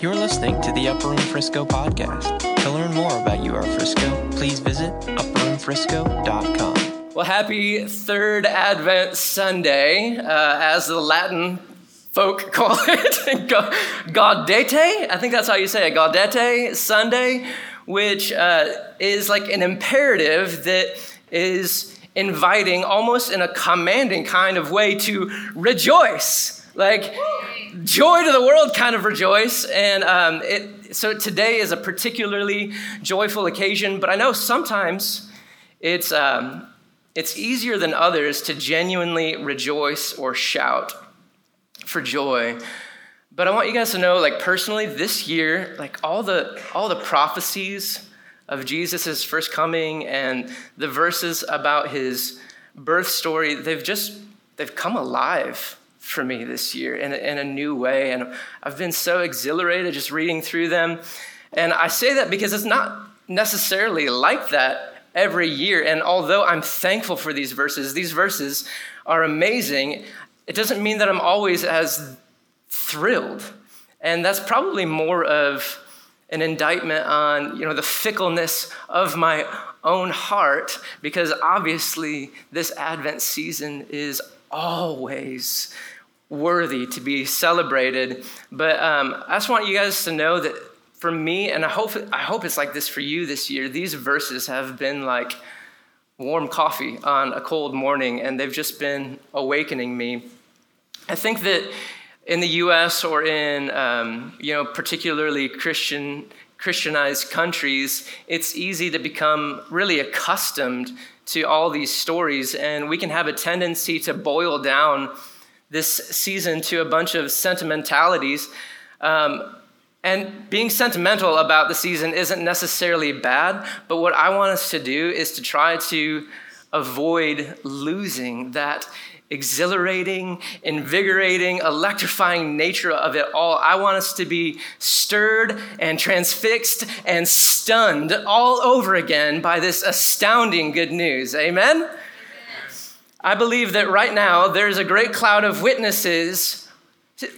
You're listening to the Upper Room Frisco podcast. To learn more about UR Frisco, please visit upperroomfrisco.com. Well, happy third Advent Sunday, uh, as the Latin folk call it, Gaudete. I think that's how you say it, Gaudete Sunday, which uh, is like an imperative that is inviting, almost in a commanding kind of way, to rejoice. Like, joy to the world kind of rejoice. And um, it, so today is a particularly joyful occasion, but I know sometimes it's, um, it's easier than others to genuinely rejoice or shout for joy. But I want you guys to know, like personally, this year, like all the all the prophecies of Jesus' first coming and the verses about his birth story, they've just they've come alive for me this year in a, in a new way. And I've been so exhilarated just reading through them. And I say that because it's not necessarily like that every year. And although I'm thankful for these verses, these verses are amazing, it doesn't mean that I'm always as thrilled. And that's probably more of an indictment on you know the fickleness of my own heart because obviously this advent season is always worthy to be celebrated. But um, I just want you guys to know that for me, and I hope, I hope it's like this for you this year, these verses have been like warm coffee on a cold morning, and they've just been awakening me. I think that in the U.S. or in um, you know particularly Christian Christianized countries, it's easy to become really accustomed to all these stories, and we can have a tendency to boil down this season to a bunch of sentimentalities. Um, and being sentimental about the season isn't necessarily bad, but what I want us to do is to try to avoid losing that exhilarating, invigorating, electrifying nature of it all. I want us to be stirred and transfixed and stunned all over again by this astounding good news. Amen? I believe that right now there's a great cloud of witnesses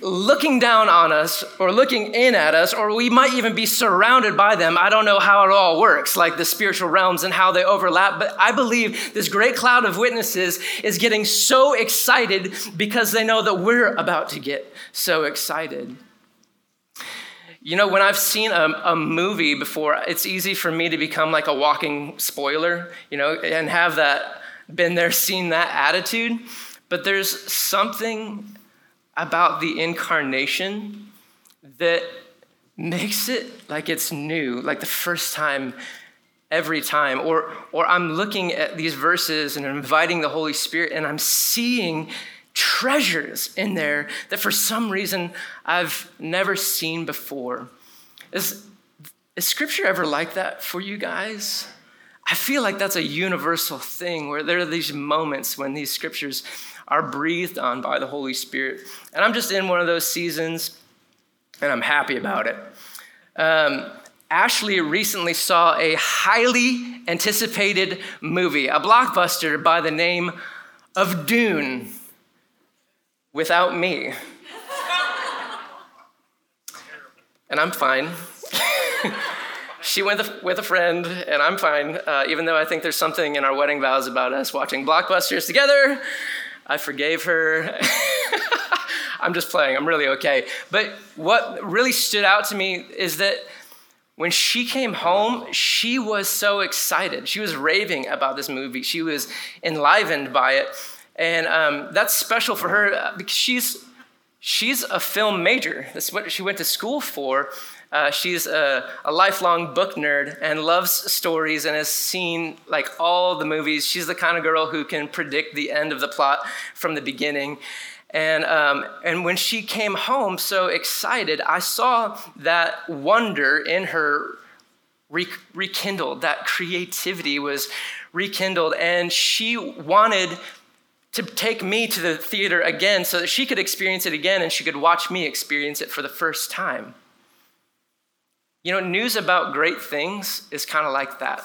looking down on us or looking in at us, or we might even be surrounded by them. I don't know how it all works, like the spiritual realms and how they overlap, but I believe this great cloud of witnesses is getting so excited because they know that we're about to get so excited. You know, when I've seen a, a movie before, it's easy for me to become like a walking spoiler, you know, and have that been there, seen that attitude, but there's something about the incarnation that makes it like it's new, like the first time every time. Or, or I'm looking at these verses and inviting the Holy Spirit, and I'm seeing treasures in there that for some reason I've never seen before. Is, is scripture ever like that for you guys? I feel like that's a universal thing where there are these moments when these scriptures are breathed on by the Holy Spirit. And I'm just in one of those seasons, and I'm happy about it. Um, Ashley recently saw a highly anticipated movie, a blockbuster by the name of Dune, without me. and I'm fine. she went with a friend, and I'm fine, uh, even though I think there's something in our wedding vows about us watching blockbusters together. I forgave her. I'm just playing, I'm really okay. But what really stood out to me is that when she came home, she was so excited. She was raving about this movie, she was enlivened by it. And um, that's special for her uh, because she's, she's a film major. That's what she went to school for. Uh, she's a, a, lifelong book nerd and loves stories and has seen like all the movies. She's the kind of girl who can predict the end of the plot from the beginning. And, um, and when she came home so excited, I saw that wonder in her re- rekindled, that creativity was rekindled. And she wanted to take me to the theater again so that she could experience it again and she could watch me experience it for the first time. You know, news about great things is kind of like that.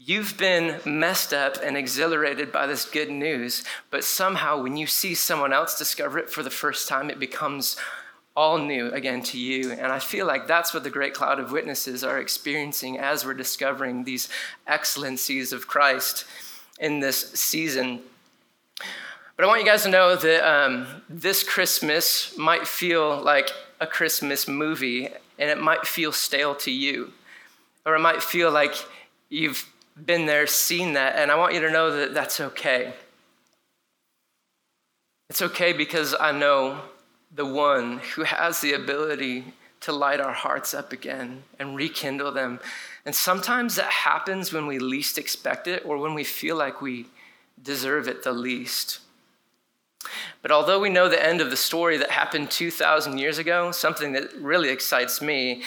You've been messed up and exhilarated by this good news, but somehow when you see someone else discover it for the first time, it becomes all new again to you. And I feel like that's what the great cloud of witnesses are experiencing as we're discovering these excellencies of Christ in this season. But I want you guys to know that um, this Christmas might feel like a Christmas movie, and it might feel stale to you, or it might feel like you've been there, seen that, and I want you to know that that's okay. It's okay because I know the one who has the ability to light our hearts up again and rekindle them. And sometimes that happens when we least expect it or when we feel like we deserve it the least. But although we know the end of the story that happened 2,000 years ago, something that really excites me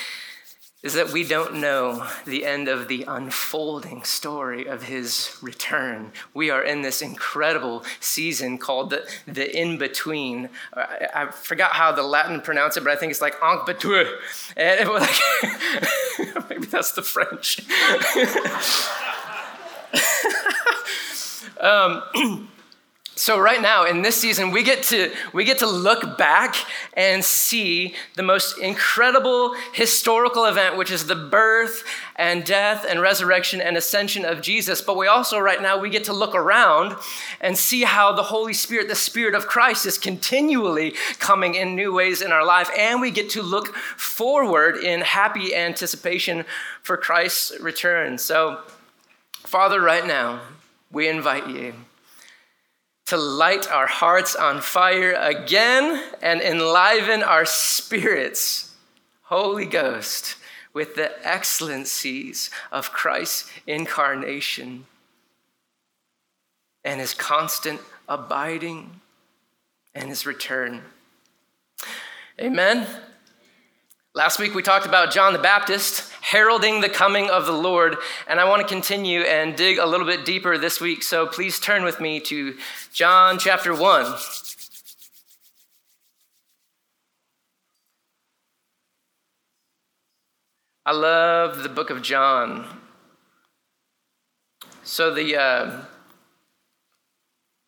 is that we don't know the end of the unfolding story of his return. We are in this incredible season called the, the in between. I, I, forgot how the Latin pronounce it, but I think it's like en between. Like, maybe that's the French. um, so right now in this season we get to we get to look back and see the most incredible historical event which is the birth and death and resurrection and ascension of Jesus. But we also right now we get to look around and see how the holy spirit the spirit of Christ is continually coming in new ways in our life. And we get to look forward in happy anticipation for Christ's return. So father right now we invite you to light our hearts on fire again and enliven our spirits, Holy Ghost, with the excellencies of Christ's incarnation and his constant abiding and his return. Amen. Last week we talked about John the Baptist heralding the coming of the Lord, and I want to continue and dig a little bit deeper this week. So please turn with me to John chapter 1. I love the book of John. So the uh,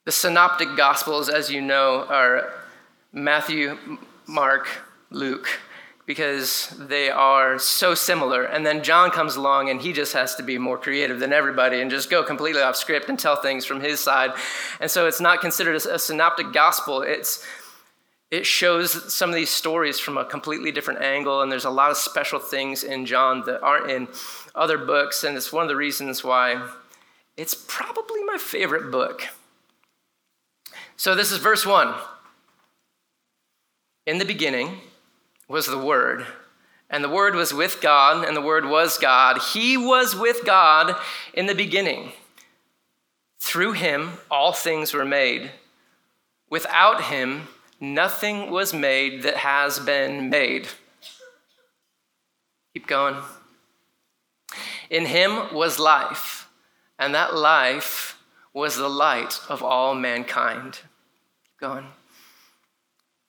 the synoptic gospels, as you know, are Matthew, Mark, Luke because they are so similar. And then John comes along and he just has to be more creative than everybody and just go completely off script and tell things from his side. And so it's not considered a, a synoptic gospel. It's it shows some of these stories from a completely different angle, and there's a lot of special things in John that aren't in other books, and it's one of the reasons why it's probably my favorite book. So, this is verse one. In the beginning, was the Word. And the Word was with God, and the Word was God. He was with God in the beginning. Through him, all things were made. Without him, nothing was made that has been made. Keep going. In him was life, and that life was the light of all mankind. Keep.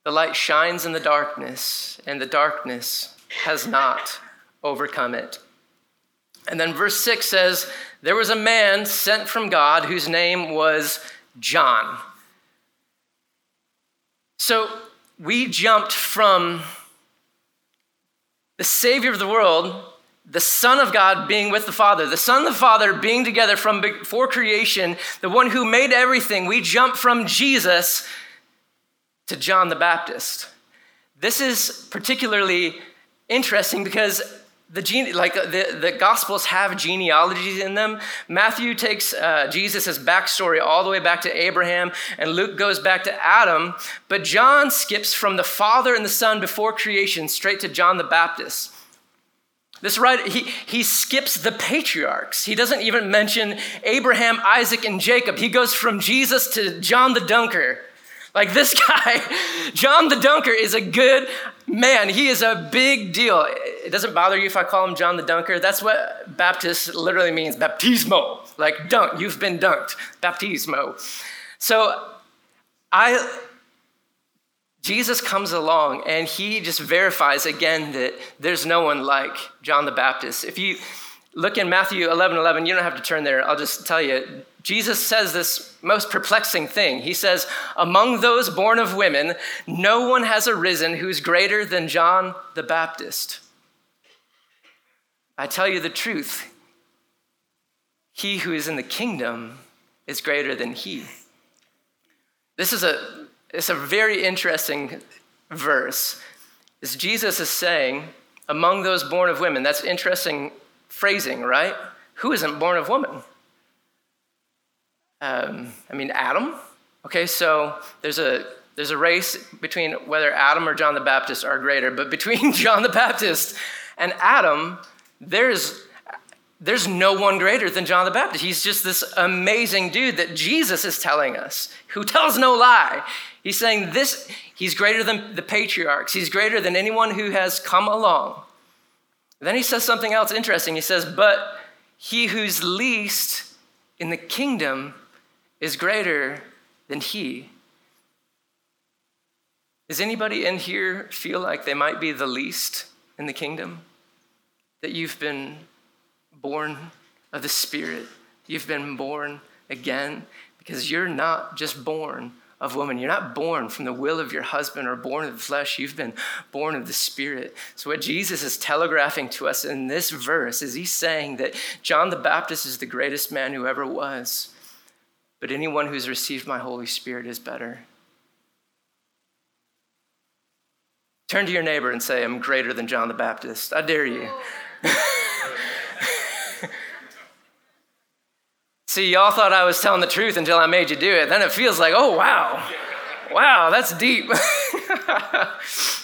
The light shines in the darkness, and the darkness has not overcome it. And then verse 6 says, There was a man sent from God whose name was John. So we jumped from the Savior of the world, the Son of God being with the Father, the Son and the Father being together from before creation, the one who made everything. We jump from Jesus to John the Baptist. This is particularly interesting because the gene, like the, the gospels have genealogies in them. Matthew takes uh, jesus' backstory all the way back to abraham and luke goes back to adam but john skips from the father and the son before creation straight to john the baptist. This right he, he skips the patriarchs. He doesn't even mention abraham isaac and jacob. He goes from jesus to john the dunker like this guy, John the Dunker, is a good man. He is a big deal. It doesn't bother you if I call him John the Dunker. That's what Baptist literally means baptismo, like dunk. You've been dunked, baptismo. So I. Jesus comes along and he just verifies again that there's no one like John the Baptist. If you Look in Matthew 11 11. You don't have to turn there. I'll just tell you. Jesus says this most perplexing thing. He says, Among those born of women, no one has arisen who's greater than John the Baptist. I tell you the truth. He who is in the kingdom is greater than he. This is a, it's a very interesting verse. As Jesus is saying, among those born of women, that's interesting phrasing, right? Who isn't born of woman? Um, I mean, Adam. Okay, so there's a there's a race between whether Adam or John the Baptist are greater, but between John the Baptist and Adam, there's there's no one greater than John the Baptist. He's just this amazing dude that Jesus is telling us, who tells no lie. He's saying this, he's greater than the patriarchs, he's greater than anyone who has come along. Then he says something else interesting. He says, But he who's least in the kingdom is greater than he. Does anybody in here feel like they might be the least in the kingdom? That you've been born of the Spirit. You've been born again because you're not just born of woman. You're not born from the will of your husband or born of the flesh. You've been born of the Spirit. So, what Jesus is telegraphing to us in this verse is he's saying that John the Baptist is the greatest man who ever was, but anyone who's received my Holy Spirit is better. Turn to your neighbor and say, I'm greater than John the Baptist. I dare you. See, y'all thought I was telling the truth until I made you do it. Then it feels like, oh, wow. Wow, that's deep.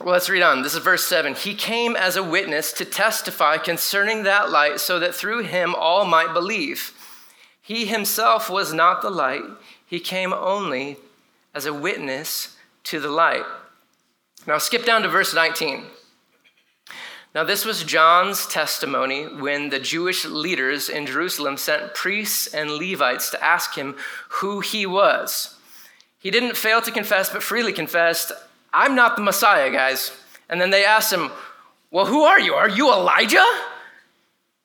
well, let's read on. This is verse 7. He came as a witness to testify concerning that light so that through him all might believe. He himself was not the light, he came only as a witness to the light. Now, skip down to verse 19. Now, this was John's testimony when the Jewish leaders in Jerusalem sent priests and Levites to ask him who he was. He didn't fail to confess, but freely confessed, I'm not the Messiah, guys. And then they asked him, Well, who are you? Are you Elijah?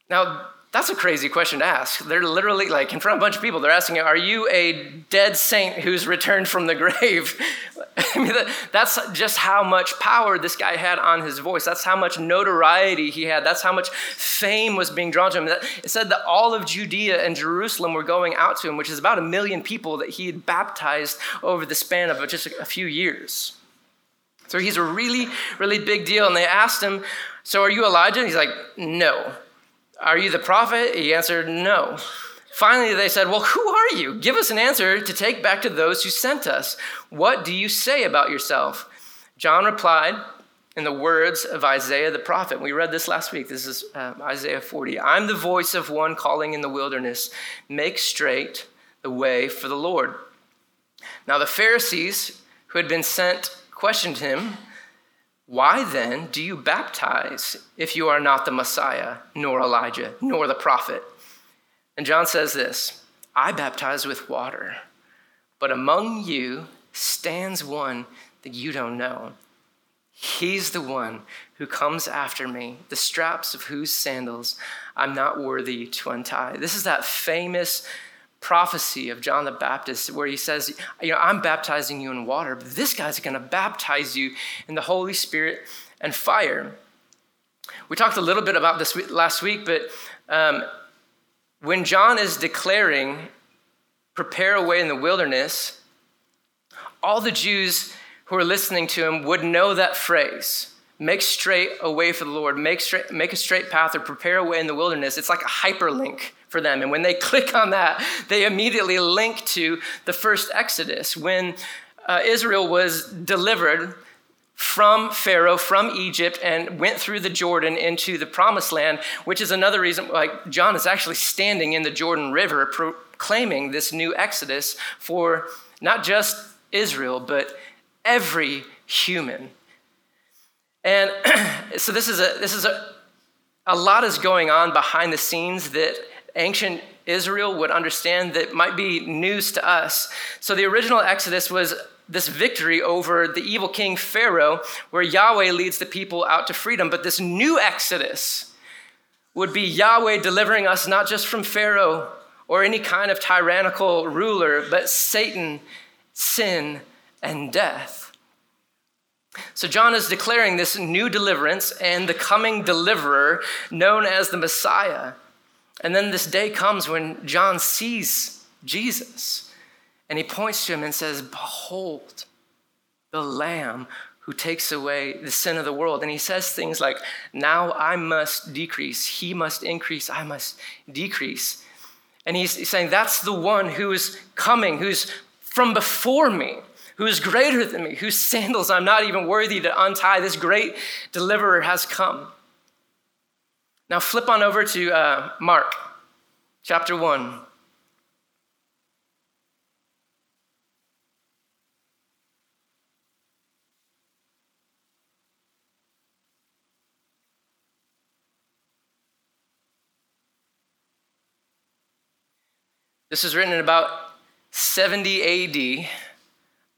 Now, that's a crazy question to ask. They're literally like in front of a bunch of people. They're asking, "Are you a dead saint who's returned from the grave?" I mean, that's just how much power this guy had on his voice. That's how much notoriety he had. That's how much fame was being drawn to him. It said that all of Judea and Jerusalem were going out to him, which is about a million people that he had baptized over the span of just a few years. So he's a really, really big deal. And they asked him, "So are you Elijah?" And he's like, "No." Are you the prophet? He answered, No. Finally, they said, Well, who are you? Give us an answer to take back to those who sent us. What do you say about yourself? John replied in the words of Isaiah the prophet. We read this last week. This is uh, Isaiah 40. I'm the voice of one calling in the wilderness, make straight the way for the Lord. Now, the Pharisees who had been sent questioned him. Why then do you baptize if you are not the Messiah, nor Elijah, nor the prophet? And John says this I baptize with water, but among you stands one that you don't know. He's the one who comes after me, the straps of whose sandals I'm not worthy to untie. This is that famous prophecy of John the Baptist where he says, You know, I'm baptizing you in water, but this guy's going to baptize you in the Holy Spirit and fire. We talked a little bit about this last week, but um, when John is declaring, prepare a way in the wilderness, all the Jews who are listening to him would know that phrase make straight a way for the Lord, make, straight, make a straight path or prepare a way in the wilderness. It's like a hyperlink for them. And when they click on that, they immediately link to the first Exodus when uh, Israel was delivered from Pharaoh, from Egypt, and went through the Jordan into the promised land, which is another reason, like John is actually standing in the Jordan River proclaiming this new Exodus for not just Israel, but every human. And so this is a this is a a lot is going on behind the scenes that ancient Israel would understand that might be news to us. So the original Exodus was this victory over the evil king Pharaoh, where Yahweh leads the people out to freedom. But this new Exodus would be Yahweh delivering us not just from Pharaoh or any kind of tyrannical ruler, but Satan, sin, and death. So, John is declaring this new deliverance and the coming deliverer known as the Messiah. And then this day comes when John sees Jesus and he points to him and says, Behold, the Lamb who takes away the sin of the world. And he says things like, Now I must decrease, he must increase, I must decrease. And he's saying, That's the one who is coming, who's from before me, who is greater than me, whose sandals I'm not even worthy to untie. This great deliverer has come. Now flip on over to uh, Mark chapter 1. This is written in about 70 AD.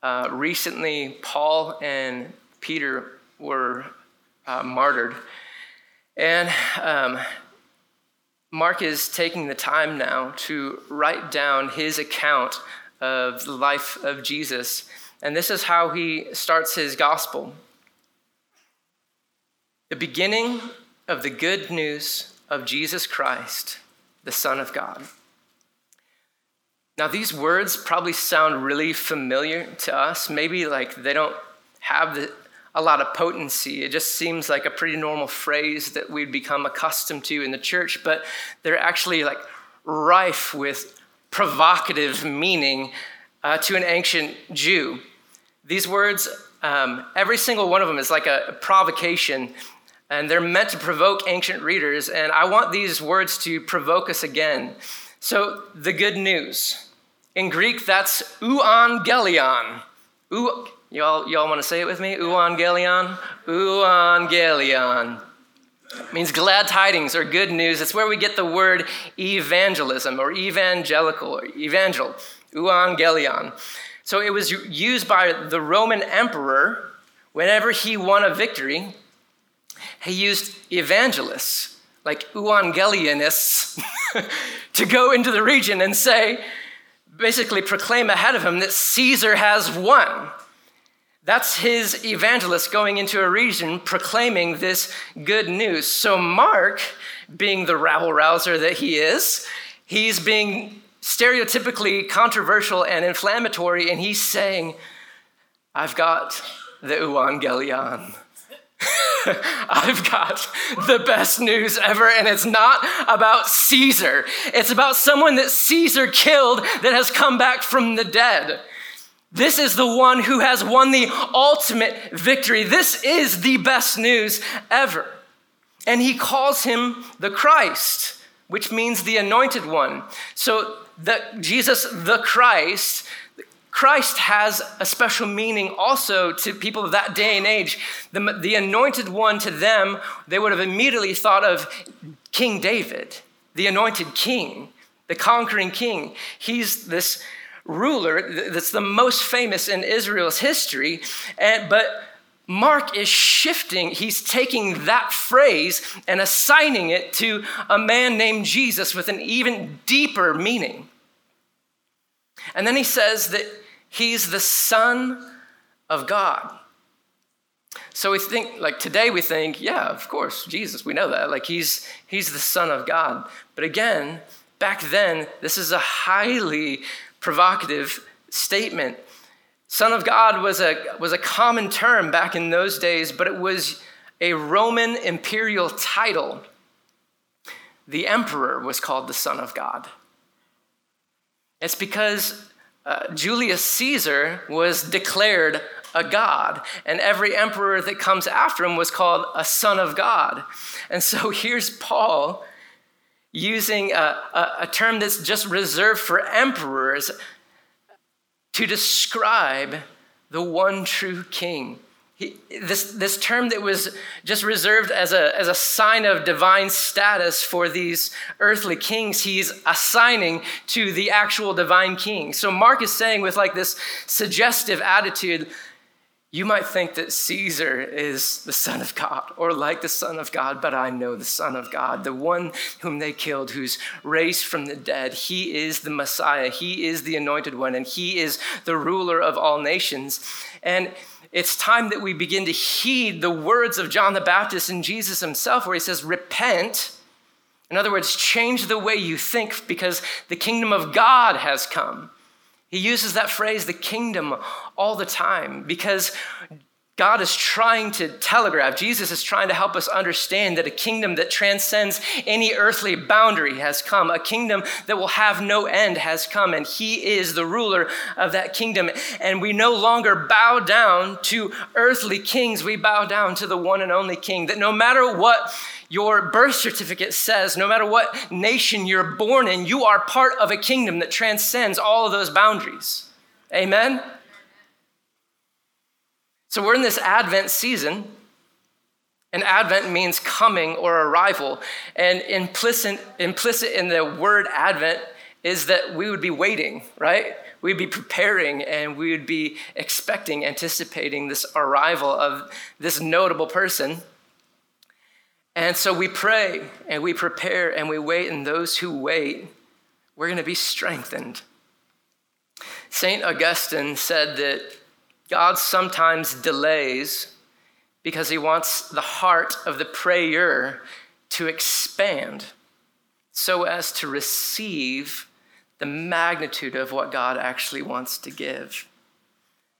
Uh, recently, Paul and Peter were uh, martyred. And um, Mark is taking the time now to write down his account of the life of Jesus. And this is how he starts his gospel. The beginning of the good news of Jesus Christ, the Son of God. Now, these words probably sound really familiar to us. Maybe like they don't have the, a lot of potency. It just seems like a pretty normal phrase that we'd become accustomed to in the church, but they're actually like rife with provocative meaning uh, to an ancient Jew. These words, um, every single one of them is like a, provocation, and they're meant to provoke ancient readers. And I want these words to provoke us again. So, the good news. In Greek, that's euangelion. Y'all, y'all want to say it with me? Euangelion? Euangelion. means glad tidings or good news. It's where we get the word evangelism or evangelical or evangel. Euangelion. So it was used by the Roman emperor whenever he won a victory. He used evangelists, like euangelionists, to go into the region and say, basically proclaim ahead of him that Caesar has won. That's his evangelist going into a region proclaiming this good news. So, Mark, being the rabble rouser that he is, he's being stereotypically controversial and inflammatory, and he's saying, I've got the Evangelion. I've got the best news ever, and it's not about Caesar. It's about someone that Caesar killed that has come back from the dead. This is the one who has won the ultimate victory. This is the best news ever. And he calls him the Christ, which means the anointed one. So, the, Jesus, the Christ, Christ has a special meaning also to people of that day and age. The, the anointed one to them, they would have immediately thought of King David, the anointed king, the conquering king. He's this ruler that's the most famous in Israel's history. And, but Mark is shifting, he's taking that phrase and assigning it to a man named Jesus with an even deeper meaning. And then he says that He's the Son of God. So we think, like today, we think, yeah, of course, Jesus, we know that. Like he's, he's the Son of God. But again, back then, this is a highly provocative statement. Son of God was a, was a common term back in those days, but it was a Roman imperial title. The emperor was called the Son of God. It's because uh, Julius Caesar was declared a god, and every emperor that comes after him was called a son of God. And so here's Paul using a, a, a term that's just reserved for emperors to describe the one true king, He, this, this term that was just reserved as a, as a sign of divine status for these earthly kings, he's assigning to the actual divine king. So Mark is saying, with like this suggestive attitude, you might think that Caesar is the Son of God or like the Son of God, but I know the Son of God, the one whom they killed, who's raised from the dead. He is the Messiah, He is the anointed one, and He is the ruler of all nations. And it's time that we begin to heed the words of John the Baptist and Jesus himself, where he says, Repent. In other words, change the way you think because the kingdom of God has come. He uses that phrase, the kingdom, all the time because God is trying to telegraph, Jesus is trying to help us understand that a kingdom that transcends any earthly boundary has come. A kingdom that will have no end has come, and He is the ruler of that kingdom. And we no longer bow down to earthly kings, we bow down to the one and only King. That no matter what your birth certificate says, no matter what nation you're born in, you are part of a kingdom that transcends all of those boundaries. Amen? So we're in this Advent season, and Advent means coming or arrival. And implicit, implicit in the word Advent is that we would be waiting, right? We'd be preparing and we would be expecting, anticipating this arrival of this notable person. And so we pray and we prepare and we wait, and those who wait, we're going to be strengthened. St. Augustine said that God sometimes delays because he wants the heart of the prayer to expand so as to receive the magnitude of what God actually wants to give.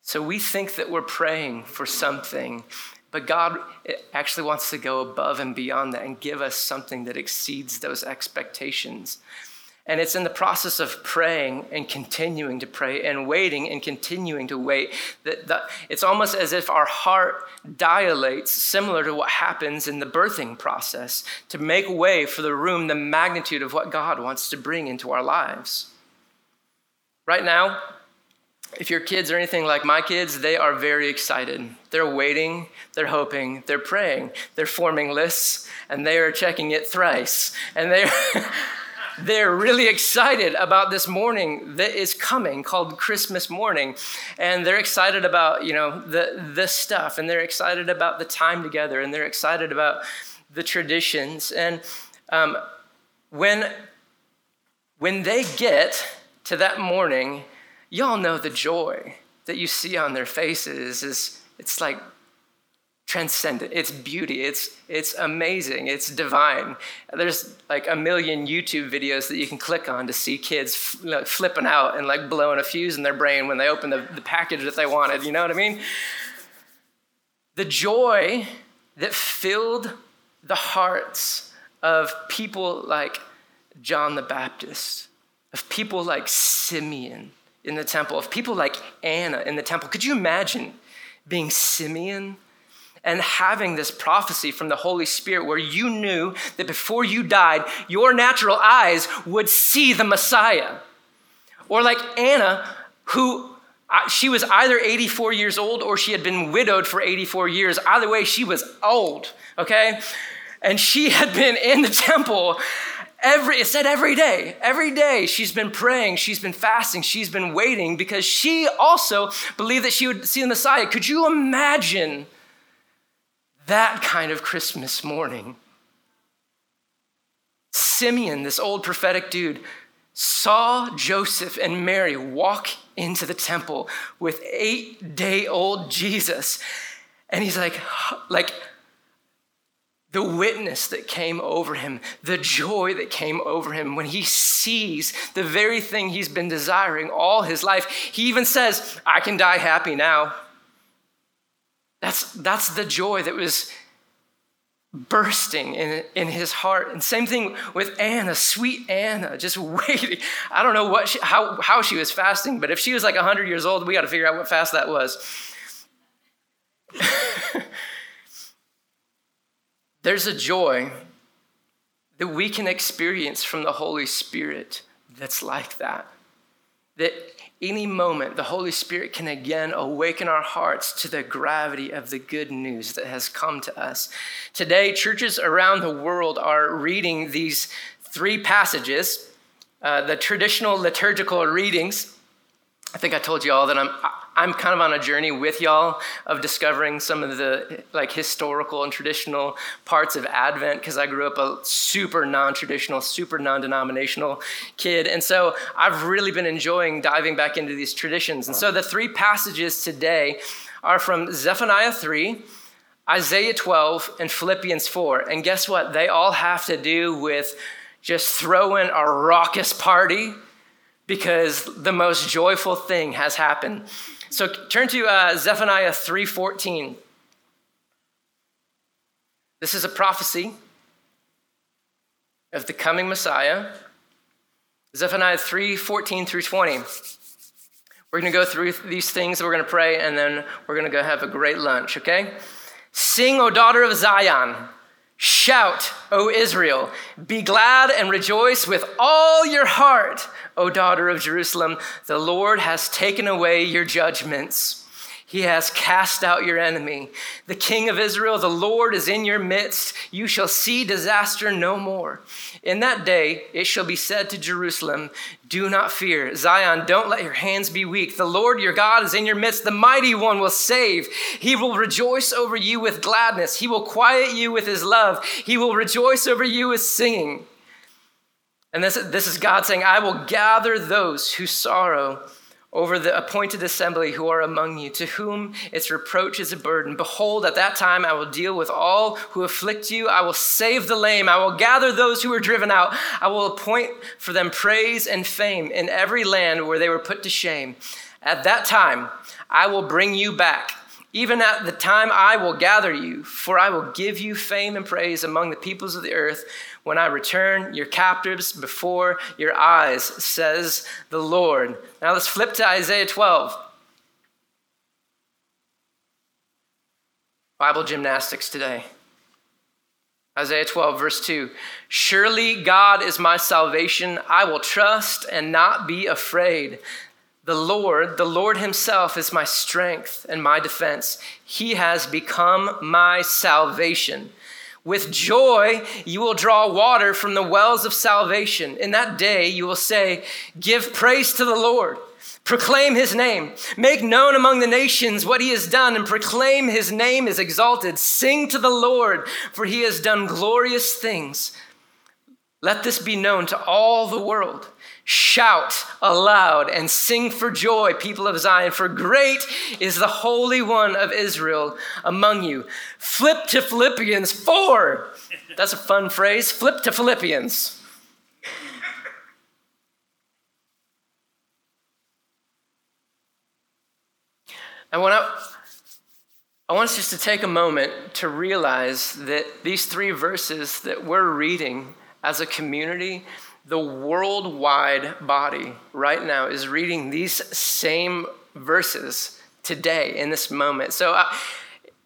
So we think that we're praying for something, but God eh, actually wants to go above and beyond that and give us something that exceeds those expectations. And it's in the process of praying and continuing to pray and waiting and continuing to wait that, that it's almost as if our heart dilates, similar to what happens in the birthing process, to make way for the room, the magnitude of what God wants to bring into our lives. Right now, if your kids are anything like my kids, they are very excited. They're waiting, they're hoping, they're praying, they're forming lists, and they are checking it thrice. And they're. they're really excited about this morning that is coming called Christmas morning. And they're excited about, you know, the, the stuff and they're excited about the time together and they're excited about the traditions. And um, when, when they get to that morning, y'all know the joy that you see on their faces is it's like transcendent. It's beauty. It's it's amazing. It's divine. There's like a million YouTube videos that you can click on to see kids flipping out and like blowing a fuse in their brain when they open the, the package that they wanted. You know what I mean? The joy that filled the hearts of people like John the Baptist, of people like Simeon in the temple, of people like Anna in the temple. Could you imagine being Simeon? And having this prophecy from the Holy Spirit where you knew that before you died, your natural eyes would see the Messiah. Or like Anna, who she was either 84 years old or she had been widowed for 84 years. Either way, she was old, okay? And she had been in the temple every it said every day every day she's been praying she's been fasting she's been waiting because she also believed that she would see the messiah could you imagine that kind of Christmas morning. Simeon, this old prophetic dude, saw Joseph and Mary walk into the temple with eight day old Jesus. And he's like, like, the witness that came over him, the joy that came over him when he sees the very thing he's been desiring all his life. He even says, I can die happy now. That's, that's the joy that was bursting in, in his heart. And same thing with Anna, sweet Anna, just waiting. I don't know what she, how, how she was fasting, but if she was like 100 years old, we got to figure out what fast that was. There's a joy that we can experience from the Holy Spirit that's like that. That any moment the Holy Spirit can again awaken our hearts to the gravity of the good news that has come to us. Today, churches around the world are reading these three passages, uh, the traditional liturgical readings. I think I told you all that I'm I'm kind of on a journey with y'all of discovering some of the like historical and traditional parts of Advent because I grew up a super non-traditional, super non-denominational kid. And so I've really been enjoying diving back into these traditions. And so the three passages today are from Zephaniah 3, Isaiah 12, and Philippians 4. And guess what? They all have to do with just throwing a raucous party because the most joyful thing has happened. So turn to uh, Zephaniah 3:14. This is a prophecy of the coming Messiah. Zephaniah 3:14 through 20. We're going to go through these things, we're going to pray, and then we're going to go have a great lunch, okay? Sing, O daughter of Zion. Shout, O Israel. Be glad and rejoice with all your heart O daughter of Jerusalem, the Lord has taken away your judgments. He has cast out your enemy. The King of Israel, the Lord, is in your midst. You shall see disaster no more. In that day, it shall be said to Jerusalem, Do not fear. Zion, don't let your hands be weak. The Lord your God is in your midst. The mighty one will save. He will rejoice over you with gladness. He will quiet you with his love. He will rejoice over you with singing. And this, this is God saying, I will gather those who sorrow over the appointed assembly who are among you, to whom its reproach is a burden. Behold, at that time I will deal with all who afflict you. I will save the lame. I will gather those who are driven out. I will appoint for them praise and fame in every land where they were put to shame. At that time I will bring you back. Even at the time I will gather you, for I will give you fame and praise among the peoples of the earth when I return your captives before your eyes, says the Lord. Now let's flip to Isaiah 12. Bible gymnastics today. Isaiah 12, verse 2 Surely God is my salvation. I will trust and not be afraid. The Lord, the Lord Himself, is my strength and my defense. He has become my salvation. With joy, you will draw water from the wells of salvation. In that day, you will say, Give praise to the Lord. Proclaim his name. Make known among the nations what he has done and proclaim his name is exalted. Sing to the Lord, for he has done glorious things. Let this be known to all the world. Shout aloud and sing for joy, people of Zion, for great is the Holy One of Israel among you. Flip to Philippians 4. That's a fun phrase. Flip to Philippians. I want, to, I want us just to take a moment to realize that these three verses that we're reading as a community the worldwide body right now is reading these same verses today in this moment. So, I, uh,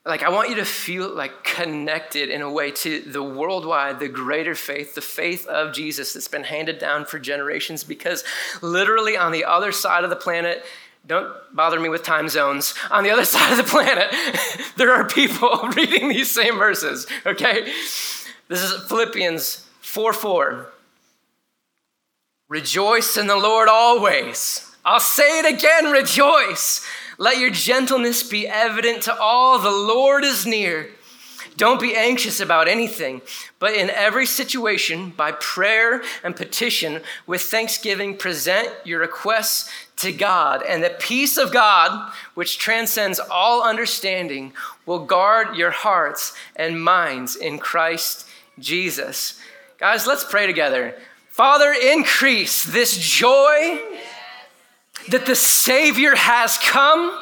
like, I want you to feel like connected in a way to the worldwide, the greater faith, the faith of Jesus that's been handed down for generations. Because literally on the other side of the planet, don't bother me with time zones. On the other side of the planet, there are people reading these same verses, okay? This is Philippians 4 4. Rejoice in the Lord always. I'll say it again, rejoice. Let your gentleness be evident to all. The Lord is near. Don't be anxious about anything, but in every situation, by prayer and petition, with thanksgiving, present your requests to God. And the peace of God, which transcends all understanding, will guard your hearts and minds in Christ Jesus. Guys, let's pray together. Father, increase this joy that the Savior has come,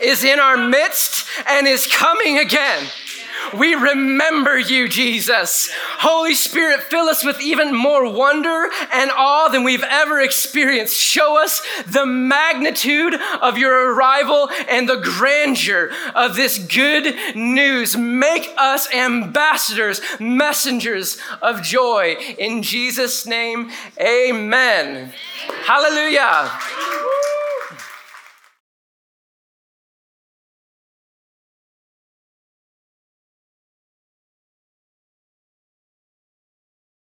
is in our midst, and is coming again. We remember you, Jesus. Holy Spirit, fill us with even more wonder and awe than we've ever experienced. Show us the magnitude of your arrival and the grandeur of this good news. Make us ambassadors, messengers of joy. In Jesus' name, amen. Hallelujah.